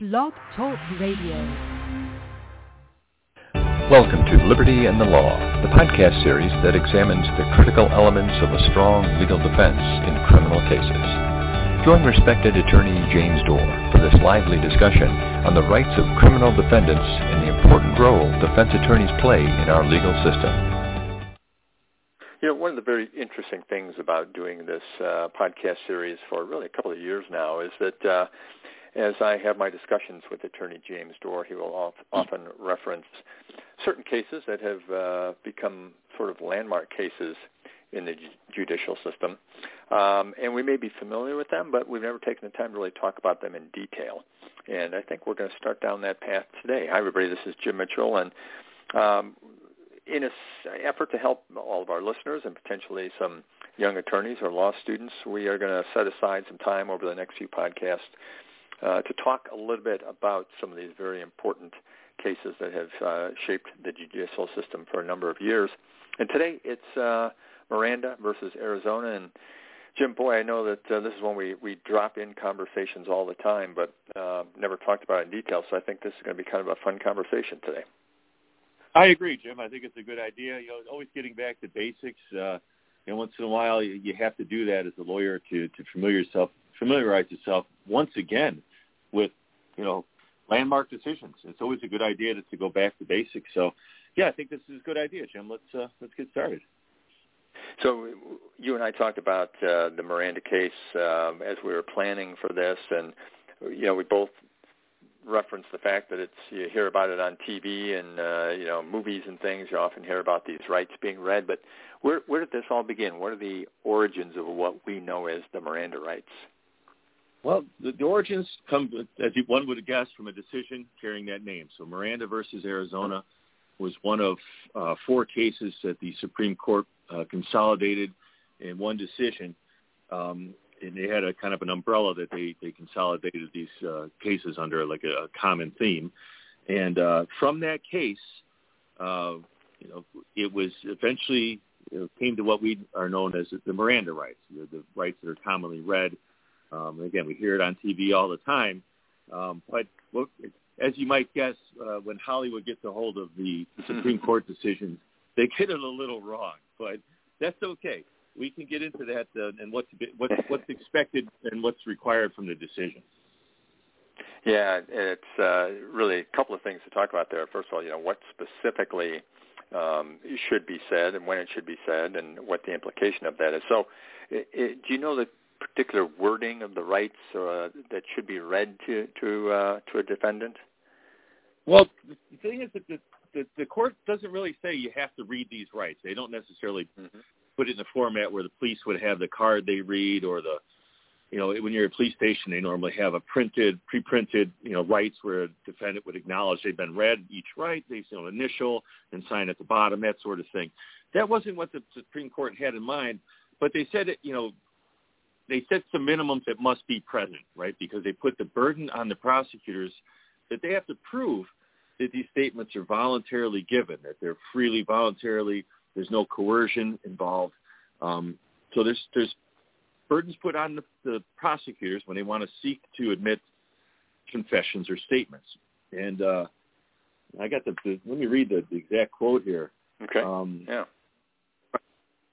Blog Talk Radio. Welcome to Liberty and the Law, the podcast series that examines the critical elements of a strong legal defense in criminal cases. Join respected attorney James Dorr for this lively discussion on the rights of criminal defendants and the important role defense attorneys play in our legal system. You know, one of the very interesting things about doing this uh, podcast series for really a couple of years now is that uh, as I have my discussions with attorney James Dorr, he will often reference certain cases that have uh, become sort of landmark cases in the judicial system. Um, and we may be familiar with them, but we've never taken the time to really talk about them in detail. And I think we're going to start down that path today. Hi, everybody. This is Jim Mitchell. And um, in an effort to help all of our listeners and potentially some young attorneys or law students, we are going to set aside some time over the next few podcasts uh, to talk a little bit about some of these very important cases that have uh, shaped the judicial system for a number of years. And today it's uh, Miranda versus Arizona. And Jim, boy, I know that uh, this is one we, we drop in conversations all the time, but uh, never talked about in detail. So I think this is going to be kind of a fun conversation today. I agree, Jim. I think it's a good idea. You know, always getting back to basics. Uh, know, once in a while, you, have to do that as a lawyer to to yourself, familiarize yourself once again with you know landmark decisions. It's always a good idea to, to go back to basics. So, yeah, I think this is a good idea, Jim. Let's uh, let's get started. So you and I talked about uh, the Miranda case um, as we were planning for this, and you know we both referenced the fact that it's you hear about it on TV and uh, you know movies and things. You often hear about these rights being read, but where where did this all begin? What are the origins of what we know as the Miranda rights? Well, the, the origins come, as one would guess, from a decision carrying that name. So Miranda versus Arizona was one of uh, four cases that the Supreme Court uh, consolidated in one decision. Um, and they had a kind of an umbrella that they, they consolidated these uh, cases under like a, a common theme. And uh, from that case, uh, you know, it was eventually you know, came to what we are known as the Miranda rights, the, the rights that are commonly read. Um, again, we hear it on TV all the time. Um, but look, as you might guess, uh, when Hollywood gets a hold of the, the Supreme Court decisions, they get it a little wrong but that's okay. We can get into that uh, and what's what's what's expected and what's required from the decision. Yeah, it's uh, really a couple of things to talk about there. First of all, you know what specifically um, should be said and when it should be said, and what the implication of that is. So, it, it, do you know the particular wording of the rights uh, that should be read to to uh, to a defendant? Well, the thing is that the, the, the court doesn't really say you have to read these rights. They don't necessarily mm-hmm. put it in a format where the police would have the card they read or the, you know, when you're at a police station, they normally have a printed, pre-printed, you know, rights where a defendant would acknowledge they've been read each right, they you know, initial and sign at the bottom, that sort of thing. That wasn't what the Supreme Court had in mind, but they said it, you know, they set some minimums that must be present, right? Because they put the burden on the prosecutors that they have to prove that these statements are voluntarily given, that they're freely voluntarily, there's no coercion involved. Um, so there's there's burdens put on the, the prosecutors when they want to seek to admit confessions or statements. And uh, I got the, the let me read the, the exact quote here. Okay. Um, yeah.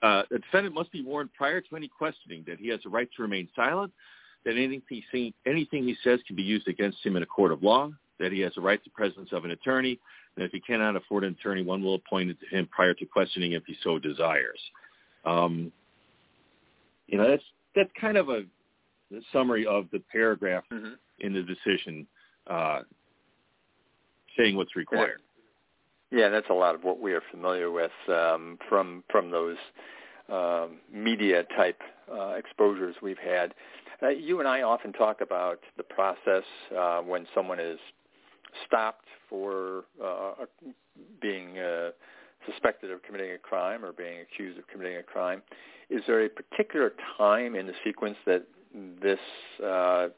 Uh, the defendant must be warned prior to any questioning that he has a right to remain silent, that anything he, anything he says can be used against him in a court of law, that he has a right to presence of an attorney, and if he cannot afford an attorney, one will appoint it to him prior to questioning if he so desires. Um, you know, that's that's kind of a, a summary of the paragraph mm-hmm. in the decision uh, saying what's required. Yeah, that's a lot of what we are familiar with um, from from those um, media type uh, exposures we've had. Uh, you and I often talk about the process uh, when someone is stopped for uh, being uh, suspected of committing a crime or being accused of committing a crime. Is there a particular time in the sequence that this uh,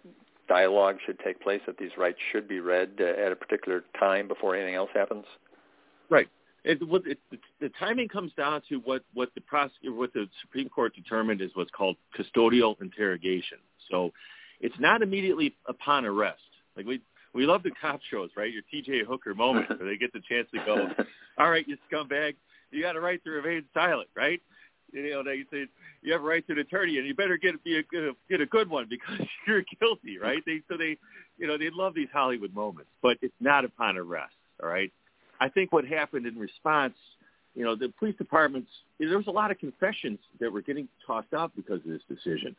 dialogue should take place, that these rights should be read at a particular time before anything else happens? Right. It, what, it, the timing comes down to what what the prosecutor, what the Supreme Court determined is what's called custodial interrogation. So, it's not immediately upon arrest. Like we we love the cop shows, right? Your T.J. Hooker moment where they get the chance to go, "All right, you scumbag, you got a right to remain silent, right?" You know, they say you have a right to an attorney, and you better get be a good get a good one because you're guilty, right? They so they, you know, they love these Hollywood moments, but it's not upon arrest. All right, I think what happened in response, you know, the police departments there was a lot of confessions that were getting tossed out because of this decision,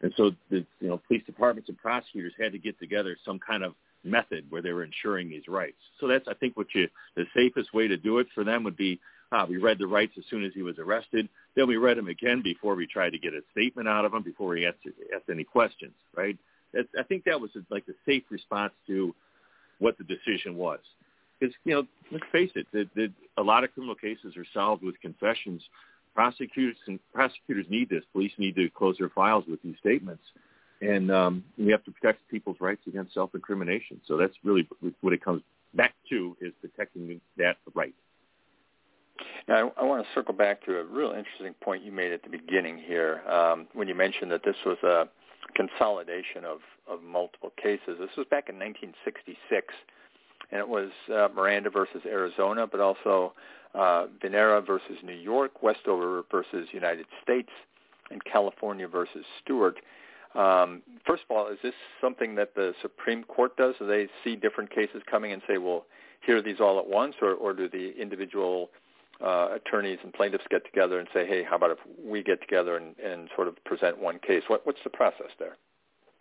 and so the you know police departments and prosecutors had to get together some kind of method where they were ensuring these rights. So that's I think what you the safest way to do it for them would be uh, we read the rights as soon as he was arrested. Then we read them again before we tried to get a statement out of him, before we asked, asked any questions, right? That's, I think that was like the safe response to what the decision was. Because, you know, let's face it, the, a lot of criminal cases are solved with confessions. Prosecutors and prosecutors need this. Police need to close their files with these statements. And um, we have to protect people's rights against self-incrimination. So that's really what it comes back to is protecting that right. Now, I, I want to circle back to a real interesting point you made at the beginning here um, when you mentioned that this was a consolidation of, of multiple cases. This was back in 1966, and it was uh, Miranda versus Arizona, but also uh, Vignera versus New York, Westover versus United States, and California versus Stewart. Um, first of all, is this something that the Supreme Court does? Do they see different cases coming and say, well, here are these all at once, or, or do the individual uh, attorneys and plaintiffs get together and say, hey, how about if we get together and, and sort of present one case? What, what's the process there?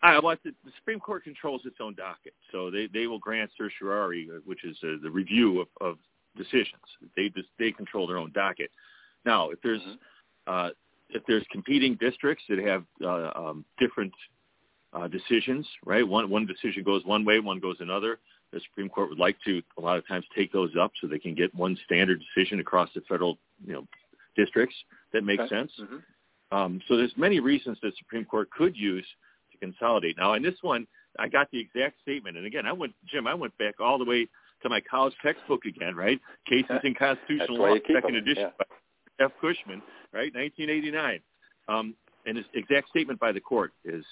Uh, well, the, the Supreme Court controls its own docket, so they, they will grant certiorari, which is uh, the review of, of decisions. They just, they control their own docket. Now, if there's mm-hmm. uh, if there's competing districts that have uh, um, different uh, decisions, right? One one decision goes one way, one goes another the Supreme Court would like to a lot of times take those up so they can get one standard decision across the federal you know districts that makes okay. sense. Mm-hmm. Um, so there's many reasons the Supreme Court could use consolidate. Now, in this one, I got the exact statement, and again, I went Jim, I went back all the way to my college textbook again, right? Cases in Constitutional Law, second edition yeah. by F. Cushman, right, 1989. Um, and his exact statement by the court is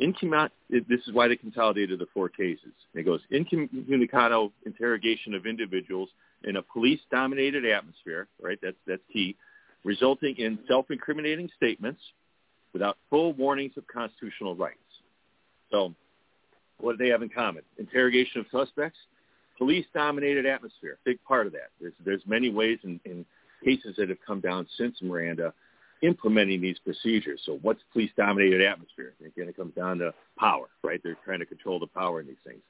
Incommun- this is why they consolidated the four cases. It goes incommunicado interrogation of individuals in a police-dominated atmosphere, right? That's that's key, resulting in self-incriminating statements without full warnings of constitutional rights. So, what do they have in common? Interrogation of suspects, police-dominated atmosphere, big part of that. There's there's many ways in, in cases that have come down since Miranda implementing these procedures. So what's police-dominated atmosphere? Again, it comes down to power, right? They're trying to control the power in these things.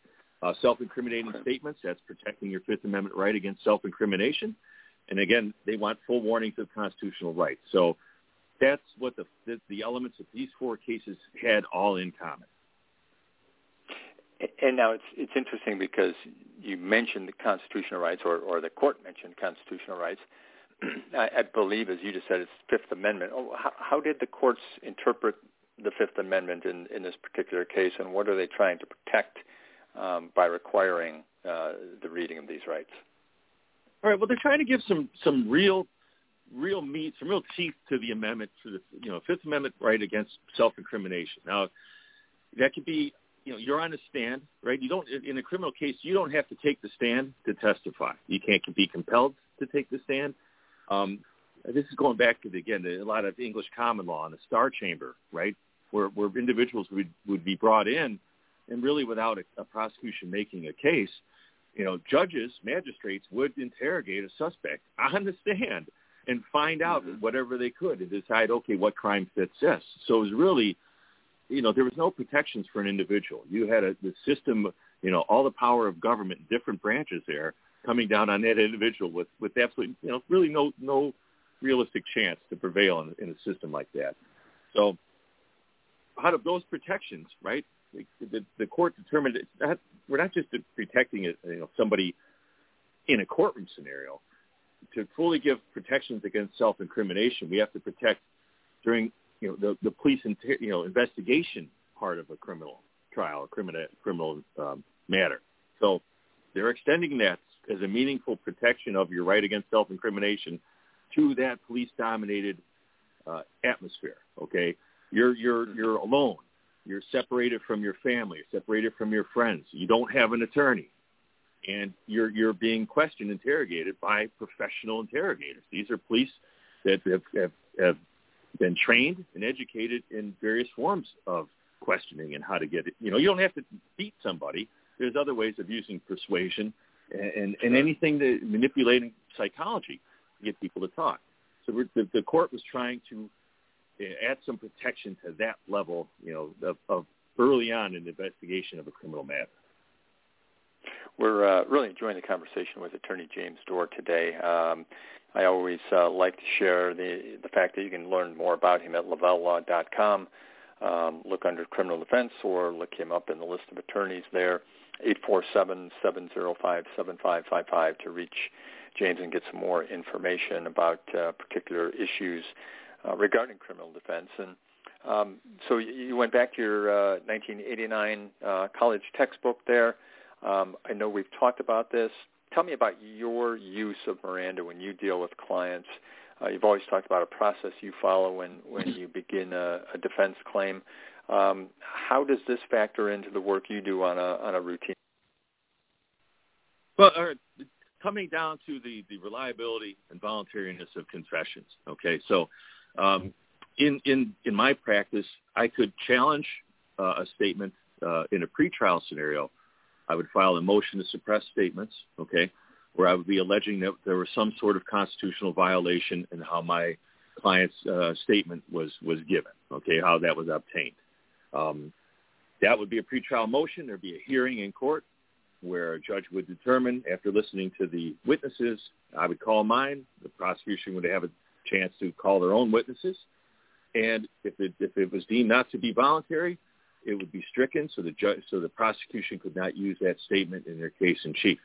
Uh, self-incriminating statements, that's protecting your Fifth Amendment right against self-incrimination. And again, they want full warnings of constitutional rights. So that's what the, the, the elements of these four cases had all in common. And now it's it's interesting because you mentioned the constitutional rights, or, or the court mentioned constitutional rights. I, I believe, as you just said, it's Fifth Amendment. Oh, how, how did the courts interpret the Fifth Amendment in, in this particular case, and what are they trying to protect um, by requiring uh, the reading of these rights? All right. Well, they're trying to give some some real real meat, some real teeth to the amendment, to the you know Fifth Amendment right against self-incrimination. Now, that could be you know you're on a stand, right? You don't in a criminal case you don't have to take the stand to testify. You can't be compelled to take the stand. Um, this is going back to the, again a lot of English common law and the Star Chamber, right, where where individuals would would be brought in, and really without a, a prosecution making a case, you know, judges, magistrates would interrogate a suspect on the stand and find out mm-hmm. whatever they could and decide, okay, what crime fits this. So it was really, you know, there was no protections for an individual. You had a the system, you know, all the power of government, different branches there coming down on that individual with with absolutely you know really no no realistic chance to prevail in, in a system like that. So out of those protections, right? The, the court determined it's not, we're not just protecting it, you know somebody in a courtroom scenario. To fully give protections against self-incrimination, we have to protect during you know the the police inter, you know investigation part of a criminal trial, a criminal criminal um, matter. So they're extending that as a meaningful protection of your right against self-incrimination to that police-dominated uh, atmosphere. Okay, you're you're you're alone. You're separated from your family. You're separated from your friends. You don't have an attorney, and you're you're being questioned, interrogated by professional interrogators. These are police that have, have, have been trained and educated in various forms of questioning and how to get it. You know, you don't have to beat somebody. There's other ways of using persuasion and, and, and anything that manipulating psychology to get people to talk. So the, the court was trying to add some protection to that level, you know, of, of early on in the investigation of a criminal matter. We're uh, really enjoying the conversation with Attorney James Dorr today. Um, I always uh, like to share the the fact that you can learn more about him at lavellelaw.com. Um, look under criminal defense or look him up in the list of attorneys there, 847-705-7555 to reach James and get some more information about uh, particular issues uh, regarding criminal defense. And um, so you went back to your uh, 1989 uh, college textbook there. Um, I know we've talked about this. Tell me about your use of Miranda when you deal with clients. Uh, you've always talked about a process you follow when, when you begin a, a defense claim. Um, how does this factor into the work you do on a on a routine? Well, uh, coming down to the the reliability and voluntariness of confessions. Okay, so um, in in in my practice, I could challenge uh, a statement uh, in a pretrial scenario I would file a motion to suppress statements, okay, where I would be alleging that there was some sort of constitutional violation in how my client's uh, statement was was given, okay, how that was obtained. Um, that would be a pretrial motion. There'd be a hearing in court where a judge would determine, after listening to the witnesses, I would call mine. The prosecution would have a chance to call their own witnesses. And if it, if it was deemed not to be voluntary, it would be stricken so the judge, so the prosecution could not use that statement in their case in chief.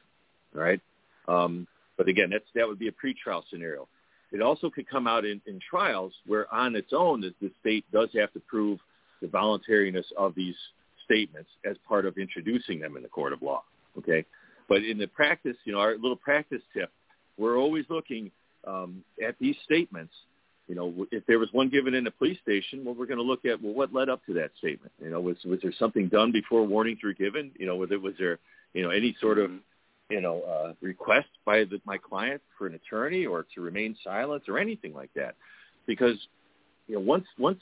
Right? Um, but again, that's that would be a pretrial scenario. It also could come out in, in trials where, on its own, the, the state does have to prove the voluntariness of these statements as part of introducing them in the court of law. Okay, but in the practice, you know, our little practice tip, we're always looking um, at these statements you know, if there was one given in a police station, well, we're going to look at well, what led up to that statement. You know, was was there something done before warnings were given? You know, was there was there, you know, any sort of, you know, uh, request by the, my client for an attorney or to remain silent or anything like that? Because, you know, once once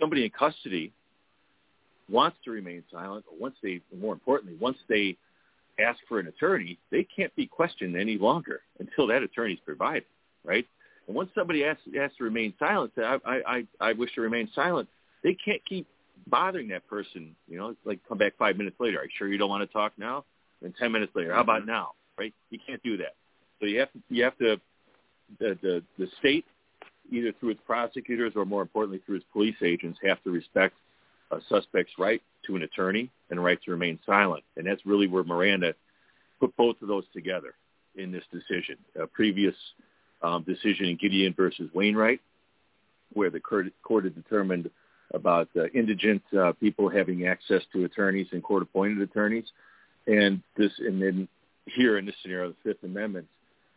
somebody in custody wants to remain silent, or once they, more importantly, once they ask for an attorney, they can't be questioned any longer until that attorney is provided, right? And once somebody asks, to remain silent, say, I, I, I wish to remain silent, they can't keep bothering that person. You know, like come back five minutes later. Are you sure you don't want to talk now? And ten minutes later, how about now? Right? You can't do that. So you have to, you have to, the, the, the state, either through its prosecutors or more importantly through its police agents, have to respect a suspect's right to an attorney and right to remain silent. And that's really where Miranda put both of those together in this decision. A previous um, decision in Gideon versus Wainwright, where the court, had determined about uh, indigent uh, people having access to attorneys and court-appointed attorneys, and this, and then here in this scenario, the Fifth Amendment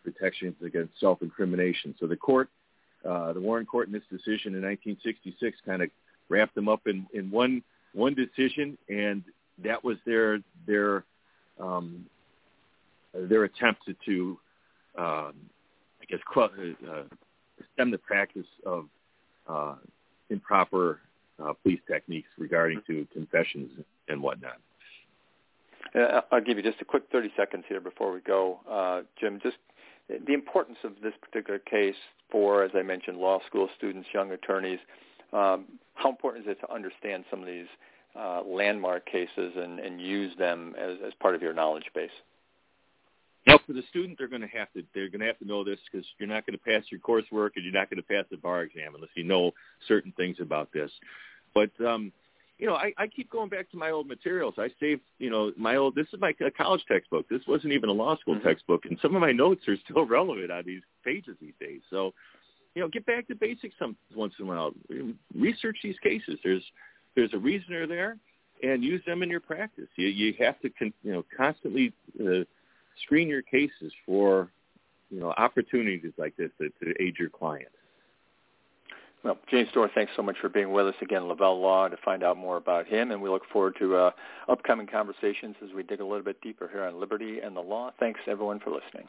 protections against self-incrimination. So the court, uh, the Warren Court, in this decision in 1966, kind of wrapped them up in, in one one decision, and that was their their um, their attempt to, to um, guess, uh, stem the practice of uh, improper uh, police techniques regarding to confessions and whatnot. Uh, I'll give you just a quick 30 seconds here before we go, uh, Jim. Just the importance of this particular case for, as I mentioned, law school students, young attorneys. Um, how important is it to understand some of these uh, landmark cases and, and use them as, as part of your knowledge base? For the student, they're going to have to they're going to have to know this because you're not going to pass your coursework and you're not going to pass the bar exam unless you know certain things about this. But um, you know, I, I keep going back to my old materials. I saved, you know, my old. This is my college textbook. This wasn't even a law school mm-hmm. textbook, and some of my notes are still relevant on these pages these days. So, you know, get back to basics some once in a while. Research these cases. There's there's a reasoner there, and use them in your practice. You you have to con, you know constantly uh, screen your cases for you know opportunities like this to, to aid your clients. Well, James Dorr, thanks so much for being with us again, Lavelle Law, to find out more about him. And we look forward to uh, upcoming conversations as we dig a little bit deeper here on liberty and the law. Thanks, everyone, for listening.